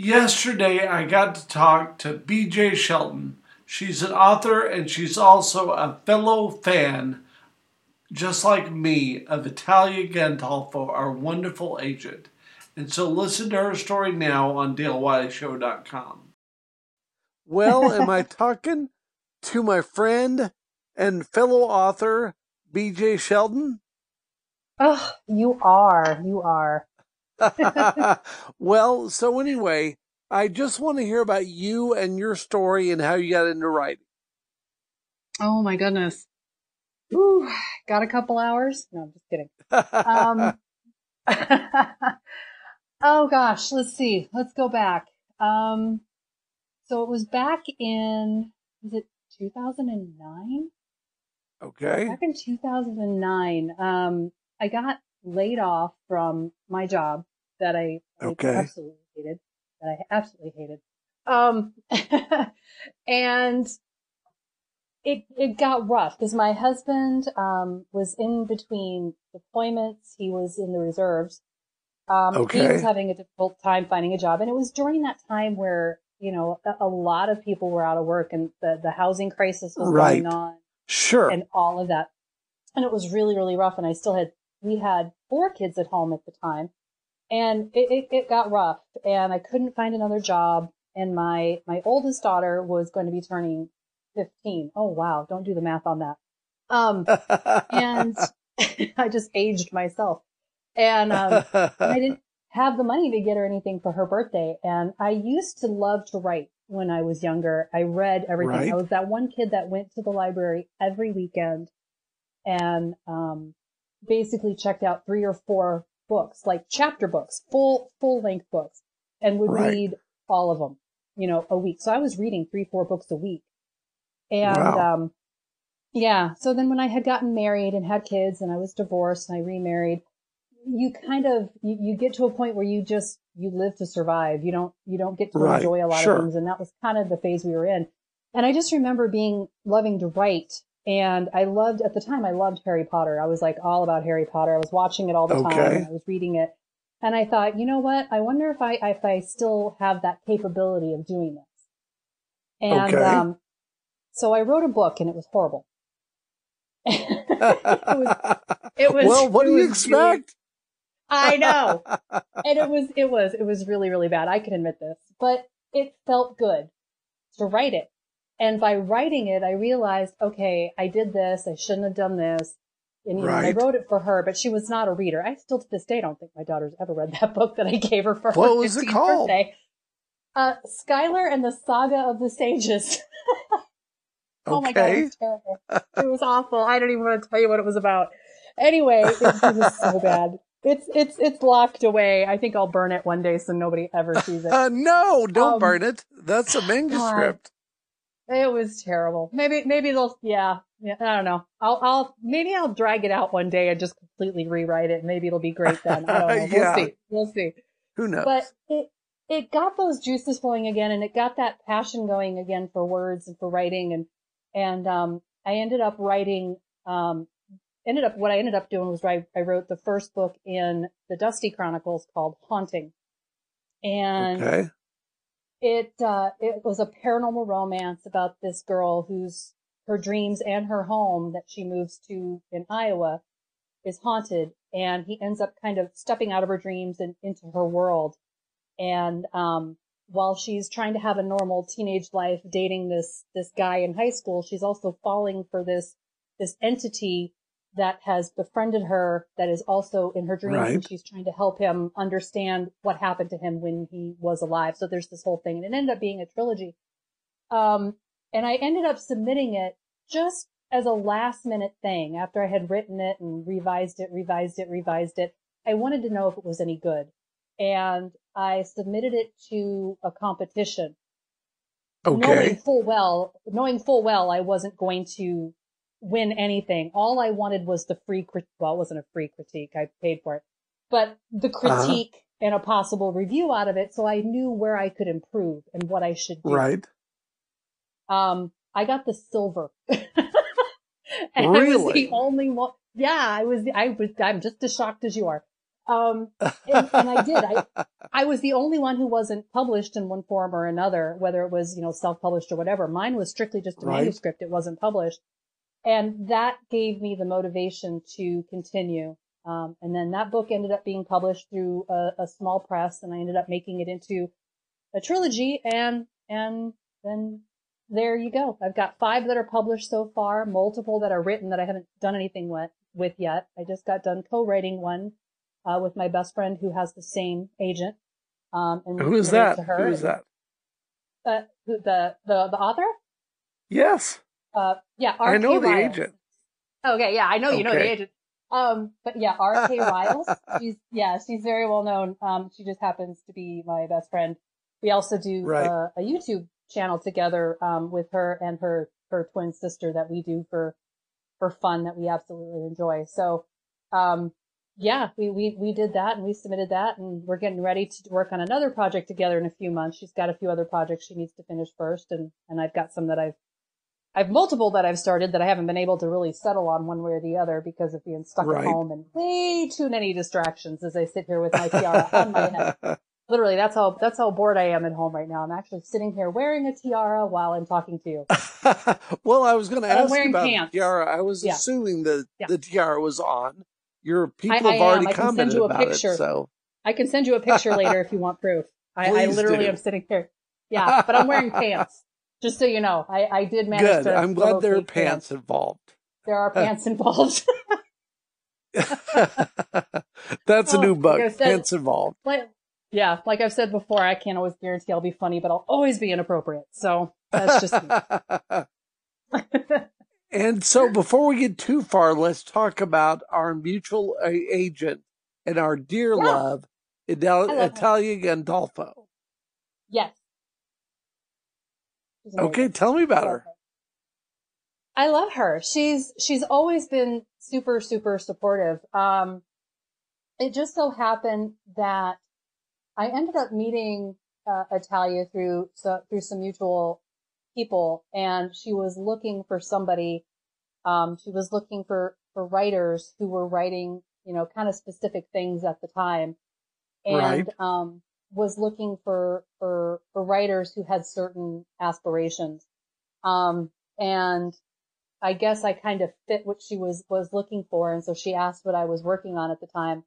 Yesterday, I got to talk to BJ Sheldon. She's an author and she's also a fellow fan, just like me, of Italia Gandolfo, our wonderful agent. And so listen to her story now on DaleWileyShow.com. Well, am I talking to my friend and fellow author, BJ Sheldon? Oh, you are. You are. well, so anyway, I just want to hear about you and your story and how you got into writing. Oh my goodness. Ooh, got a couple hours? No, I'm just kidding. Um, oh gosh, let's see. Let's go back. Um, so it was back in, is it 2009? Okay. Back in 2009, um, I got laid off from my job that I, okay. absolutely hated, that I absolutely hated. Um, and it, it got rough because my husband, um, was in between deployments. He was in the reserves. Um, okay. he was having a difficult time finding a job. And it was during that time where, you know, a, a lot of people were out of work and the, the housing crisis was right. going on. Sure. And all of that. And it was really, really rough. And I still had, we had four kids at home at the time and it, it, it got rough and I couldn't find another job. And my, my oldest daughter was going to be turning 15. Oh, wow. Don't do the math on that. Um, and I just aged myself and, um, and I didn't have the money to get her anything for her birthday. And I used to love to write when I was younger. I read everything. Right. I was that one kid that went to the library every weekend and, um, basically checked out three or four books, like chapter books, full, full length books and would Right. read all of them, you know, a week. So I was reading three, four books a week. And, Wow. um, yeah. So then when I had gotten married and had kids and I was divorced and I remarried, you kind of, you, you get to a point where you just, you live to survive. You don't, you don't get to Right. enjoy a lot Sure. of things. And that was kind of the phase we were in. And I just remember being, loving to write. And I loved, at the time, I loved Harry Potter. I was like all about Harry Potter. I was watching it all the time. Okay. and I was reading it. And I thought, you know what? I wonder if I, if I still have that capability of doing this. And, Okay. um, so I wrote a book and it was horrible. it was, it was, well, what do you was really- expect? I know. and it was, it was, it was really, really bad. I can admit this, but it felt good to write it. And by writing it, I realized, okay, I did this. I shouldn't have done this. And you know, I wrote it for her, but she was not a reader. I still to this day don't think my daughter's ever read that book that I gave her for What her was it 15th called? birthday. Uh, Skylar and the Saga of the Sages. Oh my god, it was terrible. It was awful. I don't even want to tell you what it was about. Anyway, it, it was so bad. It's it's it's locked away. I think I'll burn it one day so nobody ever sees it. Uh, no, don't Um, burn it. That's a manuscript. It was terrible. Maybe maybe they'll yeah, yeah I don't know. I'll I'll maybe I'll drag it out one day and just completely rewrite it. Maybe it'll be great then. I don't know. Yeah. We'll see. We'll see. Who knows? But it it got those juices flowing again and it got that passion going again for words and for writing and and um I ended up writing um ended up what I ended up doing was I, I wrote the first book in the Dusty Chronicles called Haunting. And okay. It uh it was a paranormal romance about this girl whose her dreams and her home that she moves to in Iowa is haunted and he ends up kind of stepping out of her dreams and into her world. And um while she's trying to have a normal teenage life dating this this guy in high school she's also falling for this this entity that has befriended her that is also in her dreams Right. and she's trying to help him understand what happened to him when he was alive. So there's this whole thing and it ended up being a trilogy. Um and i ended up submitting it just as a last minute thing after i had written it and revised it revised it revised it. I wanted to know if it was any good and i submitted it to a competition. Knowing full well, knowing full well I wasn't going to win anything. All I wanted was the free, crit- well, it wasn't a free critique. I paid for it, but the Uh-huh. critique and a possible review out of it. So I knew where I could improve and what I should do. Right. Um, I got the silver. and I was Really? the only one. Yeah, I was, I was, I'm just as shocked as you are. Um, and, and I did. I, I was the only one who wasn't published in one form or another, whether it was, you know, self-published or whatever. Mine was strictly just a Right. manuscript. It wasn't published. And that gave me the motivation to continue. Um, and then that book ended up being published through a, a small press and I ended up making it into a trilogy and, and then there you go. I've got five that are published so far, multiple that are written that I haven't done anything with, with yet. I just got done co-writing one, uh, with my best friend who has the same agent. Um, and Who is that? Who is that? Uh, who- the, the, the author? Yes, Uh, yeah, R.K. I know the Ryals. agent. Okay, yeah, I know you know the agent. Um, but yeah, R.K. Ryals. She's yeah, she's very well known. Um, she just happens to be my best friend. We also do Right. uh, a YouTube channel together um, with her and her her twin sister that we do for for fun that we absolutely enjoy. So, um, yeah, we we we did that and we submitted that and we're getting ready to work on another project together in a few months. She's got a few other projects she needs to finish first, and and I've got some that I've I've multiple that I've started that I haven't been able to really settle on one way or the other because of being stuck Right. at home and way too many distractions as I sit here with my tiara on my head. Literally, that's how that's how bored I am at home right now. I'm actually sitting here wearing a tiara while I'm talking to you. well, I was going to ask you about pants. the tiara. I was Yeah. assuming that Yeah. the tiara was on. Your people I have already I can send commented about picture. it, so I can send you a picture later if you want proof. I, I literally do. am sitting here. Yeah, but I'm wearing pants. Just so you know, I, I did manage good. to. I'm glad there are locate pants involved. There are pants involved. That's a new bug. I said- Pants involved. like, yeah, like I've said before, I can't always guarantee I'll be funny, but I'll always be inappropriate. So that's just me. and so before we get too far, let's talk about our mutual uh, agent and our dear Yeah. love, Idel- I love. Italia Gandolfo. yes. Okay, tell me about her. I love her. She's she's always been super super supportive. Um, it just so happened that I ended up meeting uh, Italia through so, through some mutual people, and she was looking for somebody. Um, she was looking for for writers who were writing, you know, kind of specific things at the time, and Right. um, was looking for for for writers who had certain aspirations. Um, and I guess I kind of fit what she was, was looking for. And so she asked what I was working on at the time.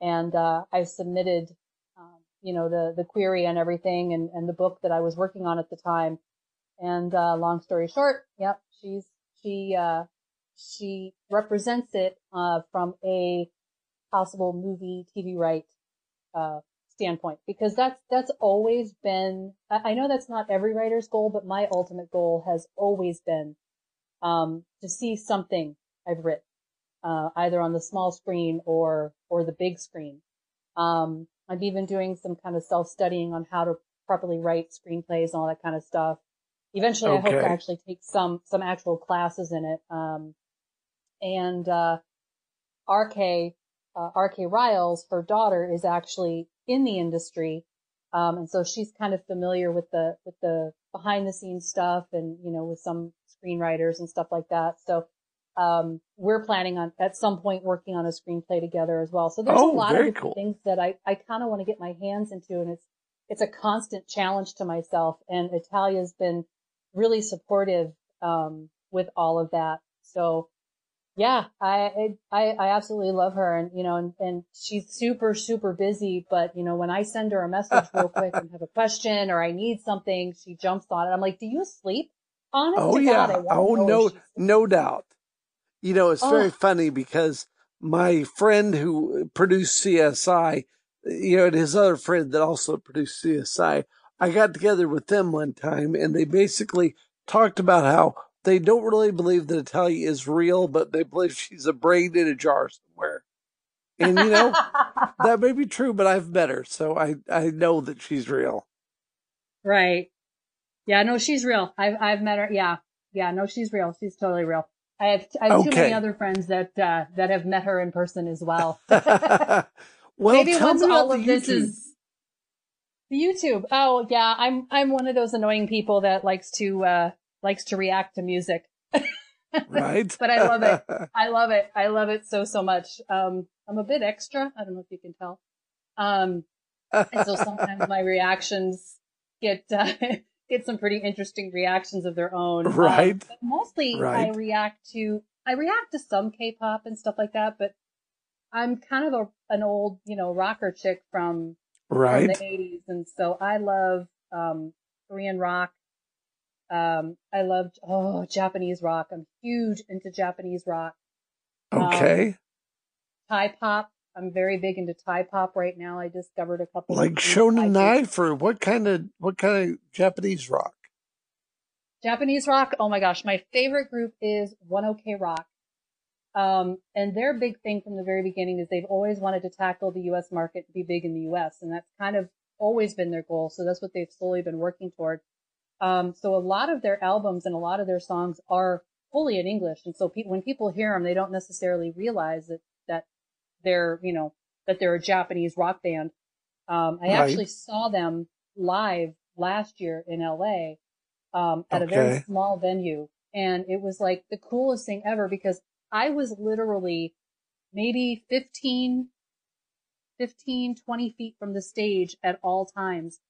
And, uh, I submitted, um, you know, the, the query and everything and, and the book that I was working on at the time. And, uh, long story short, yep, she's, she, uh, she represents it, uh, from a possible movie, TV right, uh, standpoint because that's, that's always been, I, I know that's not every writer's goal, but my ultimate goal has always been um, to see something I've written, uh, either on the small screen or, or the big screen. Um, I'm even doing some kind of self-studying on how to properly write screenplays and all that kind of stuff. Eventually, I hope to actually take some, some actual classes in it. Um, and, uh, RK, uh, RK Ryals, her daughter is actually in the industry. Um, and so she's kind of familiar with the, with the behind the scenes stuff and, you know, with some screenwriters and stuff like that. So, um, we're planning on at some point working on a screenplay together as well. So there's Oh, a lot of different cool. things that I, I kind of want to get my hands into and it's, it's a constant challenge to myself and Italia's been really supportive, um, with all of that. So, yeah, I, I, I absolutely love her and, you know, and, and she's super, super busy, but you know, when I send her a message real quick and have a question or I need something, she jumps on it. I'm like, do you sleep? Honest Oh yeah. God, Oh to know if no, no doubt. You know, it's very Oh. funny because my friend who produced CSI, you know, and his other friend that also produced CSI, I got together with them one time and they basically talked about how they don't really believe that Italia is real, but they believe she's a brain in a jar somewhere. And you know, that may be true, but I've met her, so I, I know that she's real. right. Yeah, no, she's real. I've, I've met her. Yeah. Yeah, no, she's real. She's totally real. I have, I have too many other friends that, uh, that have met her in person as well. well, Maybe once all of this is the YouTube. Oh yeah, I'm I'm one of those annoying people that likes to uh likes to react to music. right. but I love it. I love it. I love it so, so much. Um, I'm a bit extra. I don't know if you can tell. Um, and so sometimes my reactions get, uh, get some pretty interesting reactions of their own. Um, Right. but mostly I react to, I react to some K-pop and stuff like that, but I'm kind of a, an old, you know, rocker chick from, from right. the 80s. And so I love, um, Korean rock. Um, I loved, oh, Japanese rock. I'm huge into Japanese rock. Okay. Thai pop. I'm very big into Thai pop right now. I discovered a couple like Shonen. Knife or what kind of what kind of Japanese rock? Japanese rock. Oh my gosh. My favorite group is One OK Rock. Um, and their big thing from the very beginning is they've always wanted to tackle the U.S. market be big in the U.S. And that's kind of always been their goal. So that's what they've slowly been working toward. Um, so a lot of their albums and a lot of their songs are fully in English. And so pe- when people hear them, they don't necessarily realize that, that they're, you know, that they're a Japanese rock band. Um, I Right. actually saw them live last year in LA, um, at a very small venue. And it was like the coolest thing ever because I was literally maybe 15, 15, 20 feet from the stage at all times.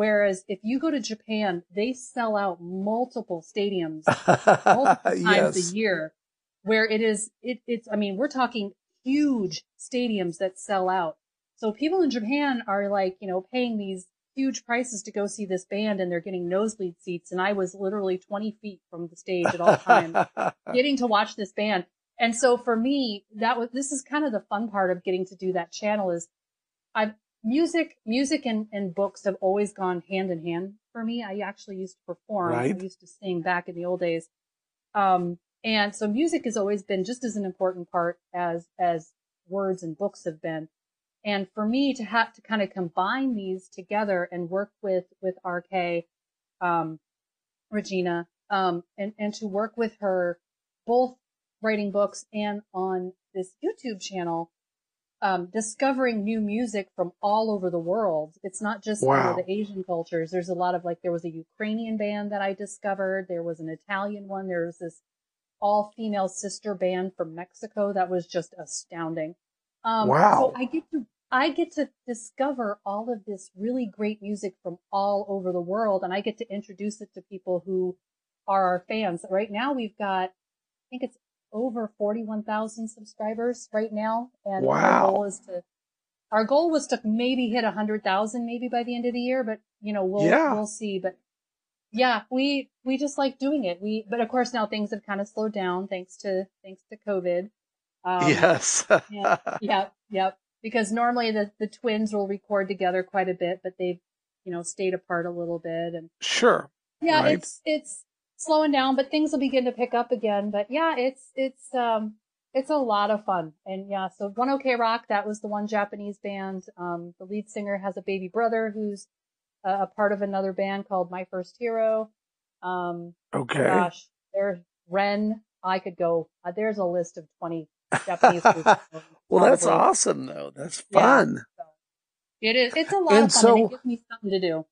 Whereas if you go to Japan, they sell out multiple stadiums multiple times yes. a year where it is, it, it's, I mean, we're talking huge stadiums that sell out. So people in Japan are like, you know, paying these huge prices to go see this band and they're getting nosebleed seats. And I was literally 20 feet from the stage at all times getting to watch this band. And so for me, that was, this is kind of the fun part of getting to do that channel is I've, music, music and, and books have always gone hand in hand for me. I actually used to perform. Right. I used to sing back in the old days. Um, and so music has always been just as an important part as, as words and books have been. And for me to have to kind of combine these together and work with, with RK, um, Regina, um, and, and to work with her both writing books and on this YouTube channel, um, discovering new music from all over the world. It's not just Wow. the Asian cultures. There's a lot of like, there was a Ukrainian band that I discovered. There was an Italian one. There was this all female sister band from Mexico that was just astounding. Um, Wow. So I get to, I get to discover all of this really great music from all over the world and I get to introduce it to people who are our fans. Right now we've got, I think it's over 41,000 subscribers right now. And Wow. our goal is to, our goal was to maybe hit 100,000 maybe by the end of the year, but you know, we'll, Yeah. we'll see. But yeah, we, we just like doing it. We, but of course now things have kind of slowed down thanks to, thanks to COVID. Um, yes. yeah, yep, yep. Because normally the, the twins will record together quite a bit, but they've, you know, stayed apart a little bit. And sure. yeah, Right. it's, it's slowing down, but things will begin to pick up again. But yeah, it's, it's, um, it's a lot of fun. And yeah, so One OK Rock, that was the one Japanese band. Um, the lead singer has a baby brother who's a, a part of another band called My First Hero. Um, Okay. gosh, there's Ren. I could go, uh, there's a list of 20 Japanese groups. well, that's awesome though. That's Yeah. fun. It is. It's a lot And of fun, so- and it gives me something to do.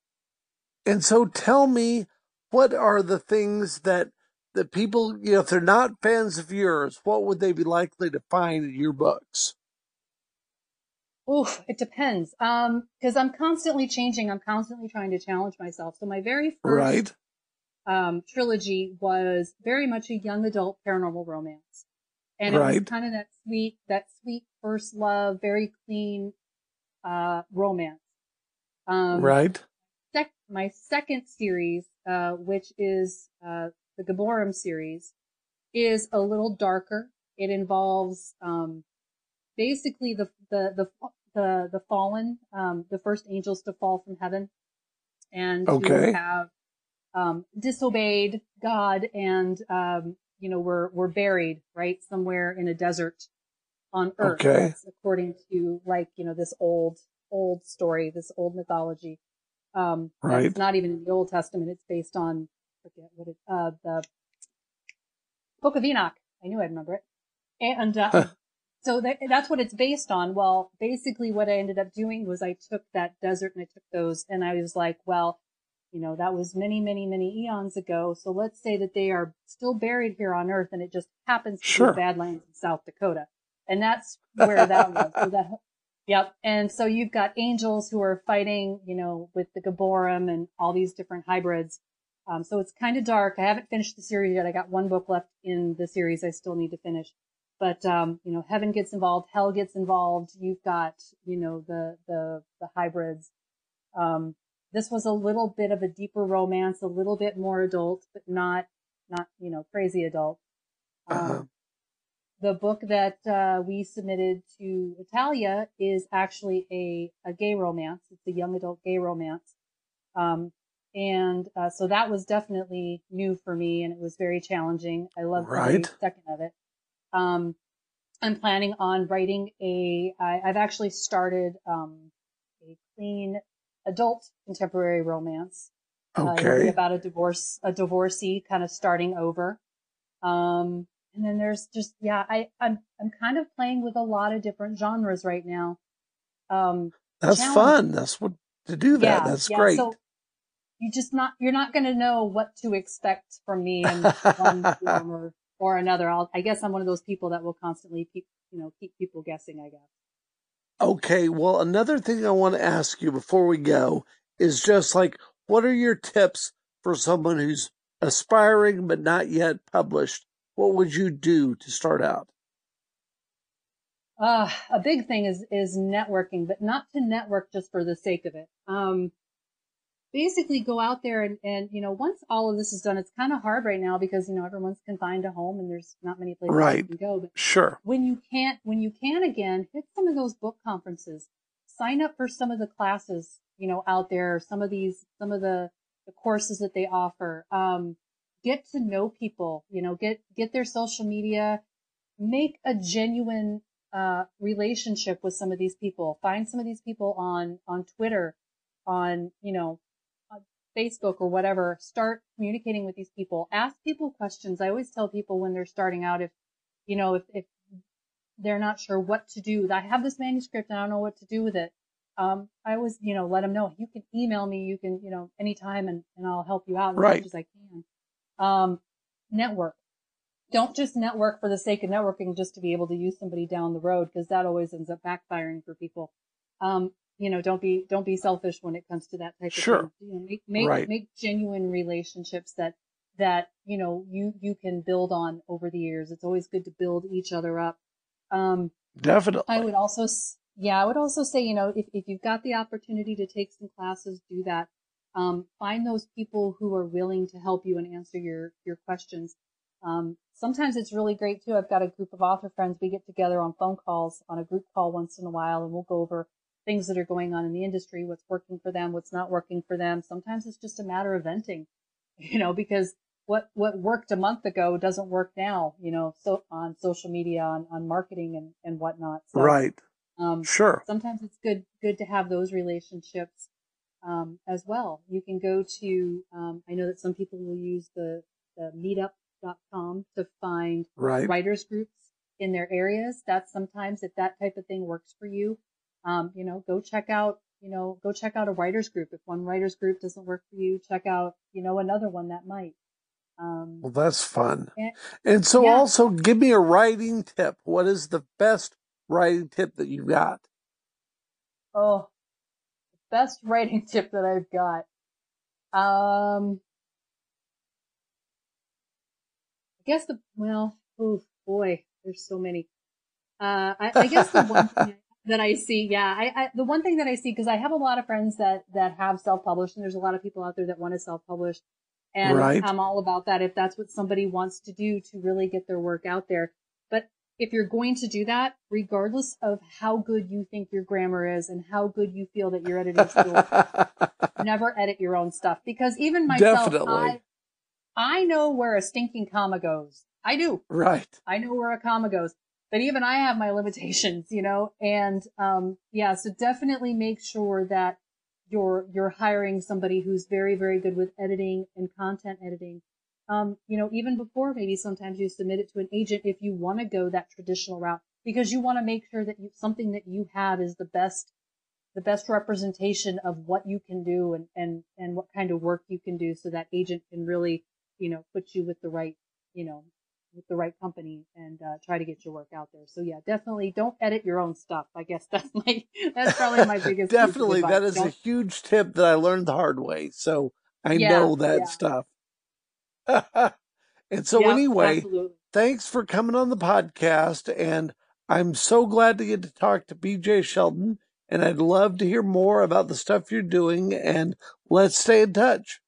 And so tell me, what are the things that that people, you know, if they're not fans of yours, what would they be likely to find in your books? Oof, it depends. Um, because I'm constantly changing. I'm constantly trying to challenge myself. So my very first Right. um trilogy was very much a young adult paranormal romance, and it Right. was kind of that sweet, that sweet first love, very clean, uh, romance. Um, right. My second series, uh, which is uh, the Gaborum series, is a little darker. It involves um, basically the the the the, the fallen, um, the first angels to fall from heaven, and Okay. who have um, disobeyed God, and um, you know were were buried right somewhere in a desert on Earth. Okay. According to like you know this old old story, this old mythology. Um, Right. It's not even in the Old Testament. It's based on, forget what it, uh, the Book of Enoch. I knew I'd remember it. And, uh, so that, that's what it's based on. Well, basically what I ended up doing was I took that desert and I took those and I was like, well, You know, that was many, many, many eons ago. So let's say that they are still buried here on Earth and it just happens to Sure. be Badlands in South Dakota. And that's where that was. So that, yep. And so you've got angels who are fighting, you know, with the Gaborum and all these different hybrids. Um, so it's kind of dark. I haven't finished the series yet. I got one book left in the series I still need to finish. But, um, you know, heaven gets involved, hell gets involved. You've got, you know, the, the, the hybrids. Um, this was a little bit of a deeper romance, a little bit more adult, but not, not, you know, crazy adult. Um, Uh-huh. The book that, uh, we submitted to Italia is actually a, a gay romance. It's a young adult gay romance. Um, and, uh, so that was definitely new for me and it was very challenging. I loved every Right. second of it. Um, I'm planning on writing a, I, I've actually started, um, a clean adult contemporary romance. Uh, Okay. about a divorce, a divorcee kind of starting over. Um, and then there's just, yeah, I, I'm, I'm kind of playing with a lot of different genres right now. Um, That's fun. That's what to do that. yeah, That's yeah, great. So you just not, you're not going to know what to expect from me in one form or, or another. I'll, I guess I'm one of those people that will constantly keep, you know, keep people guessing, I guess. Okay, well, another thing I want to ask you before we go is just like, what are your tips for someone who's aspiring but not yet published? What would you do to start out? Uh, a big thing is, is networking, but not to network just for the sake of it. Um, basically go out there and, and, you know, once all of this is done, it's kind of hard right now because, you know, everyone's confined to home and there's not many places Right. you can go, but Sure. when you can't, when you can again, hit some of those book conferences, sign up for some of the classes, you know, out there, some of these, some of the, the courses that they offer. Um, get to know people, you know, get, get their social media, make a genuine, uh, relationship with some of these people. Find some of these people on, on Twitter, on, you know, on Facebook or whatever. Start communicating with these people. Ask people questions. I always tell people when they're starting out, if, you know, if, if they're not sure what to do, I have this manuscript and I don't know what to do with it. Um, I always, you know, let them know you can email me, you can, you know, anytime and, and I'll help you out as Right. much as I can. Um, network. Don't just network for the sake of networking just to be able to use somebody down the road because that always ends up backfiring for people. Um, you know, don't be, don't be selfish when it comes to that type Sure. of thing. You know, make, make, Right. make genuine relationships that, that, you know, you, you can build on over the years. It's always good to build each other up. Um, Definitely. I would also, yeah, I would also say, you know, if, if you've got the opportunity to take some classes, do that. Um, find those people who are willing to help you and answer your, your questions. Um, sometimes it's really great too. I've got a group of author friends. We get together on phone calls on a group call once in a while and we'll go over things that are going on in the industry, what's working for them, what's not working for them. Sometimes it's just a matter of venting, you know, because what, what worked a month ago doesn't work now, you know, so on social media, on, on marketing and, and whatnot. So, right. um, Sure. sometimes it's good good to have those relationships um, as well. You can go to um, I know that some people will use the the meetup.com to find Right. writers groups in their areas. That's sometimes if that type of thing works for you, um, you know, go check out you know go check out a writers group. If one writers group doesn't work for you, check out you know another one that might. Um, Well, that's fun. Yeah. And so Yeah. also give me a writing tip. What is the best writing tip that you got? Oh, best writing tip that I've got. Um, I guess the, well, oh boy, there's so many. Uh, I, I guess the one thing that I see, yeah, I, I the one thing that I see, cause I have a lot of friends that, that have self-published and there's a lot of people out there that want to self-publish. And Right. I'm all about that if that's what somebody wants to do to really get their work out there. If you're going to do that, regardless of how good you think your grammar is and how good you feel that your editing skills, never edit your own stuff because even myself, Definitely. I, I know where a stinking comma goes. I do. right. I know where a comma goes, but even I have my limitations, you know, and, um, yeah, so definitely make sure that you're, you're hiring somebody who's very, very good with editing and content editing. Um, you know, even before maybe sometimes you submit it to an agent if you want to go that traditional route because you want to make sure that you, something that you have is the best the best representation of what you can do and, and, and what kind of work you can do so that agent can really, you know, put you with the right, you know, with the right company and uh, try to get your work out there. So yeah, definitely don't edit your own stuff. I guess that's my that's probably my biggest. definitely, that is don't... a huge tip that I learned the hard way. So I yeah, know that yeah. stuff. and so yep, anyway, absolutely. thanks for coming on the podcast, and I'm so glad to get to talk to BJ Sheldon. And I'd love to hear more about the stuff you're doing. And let's stay in touch.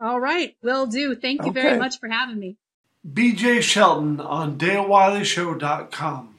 All right, will do. Thank you okay. very much for having me. BJ Sheldon on DaleWileyShow.com.